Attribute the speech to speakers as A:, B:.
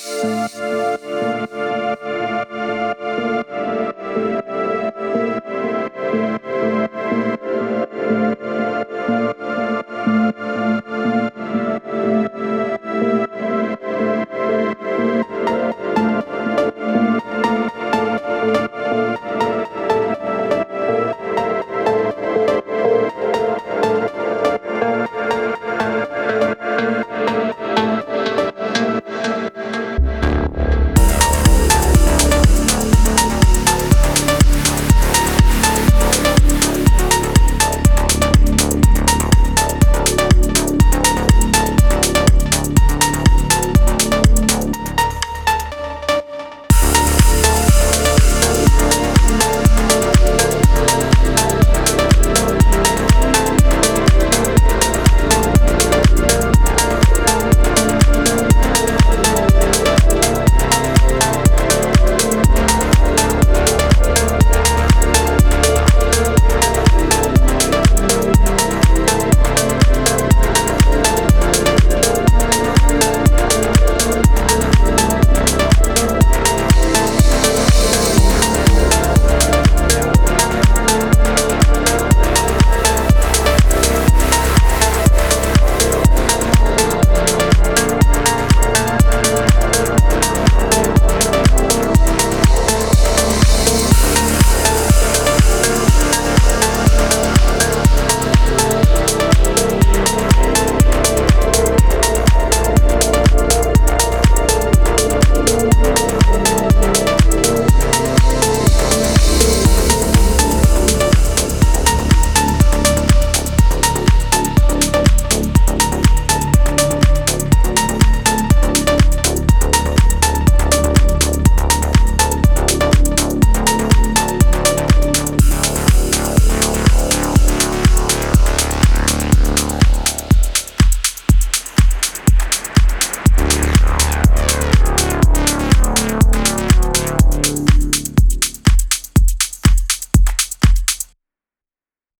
A: す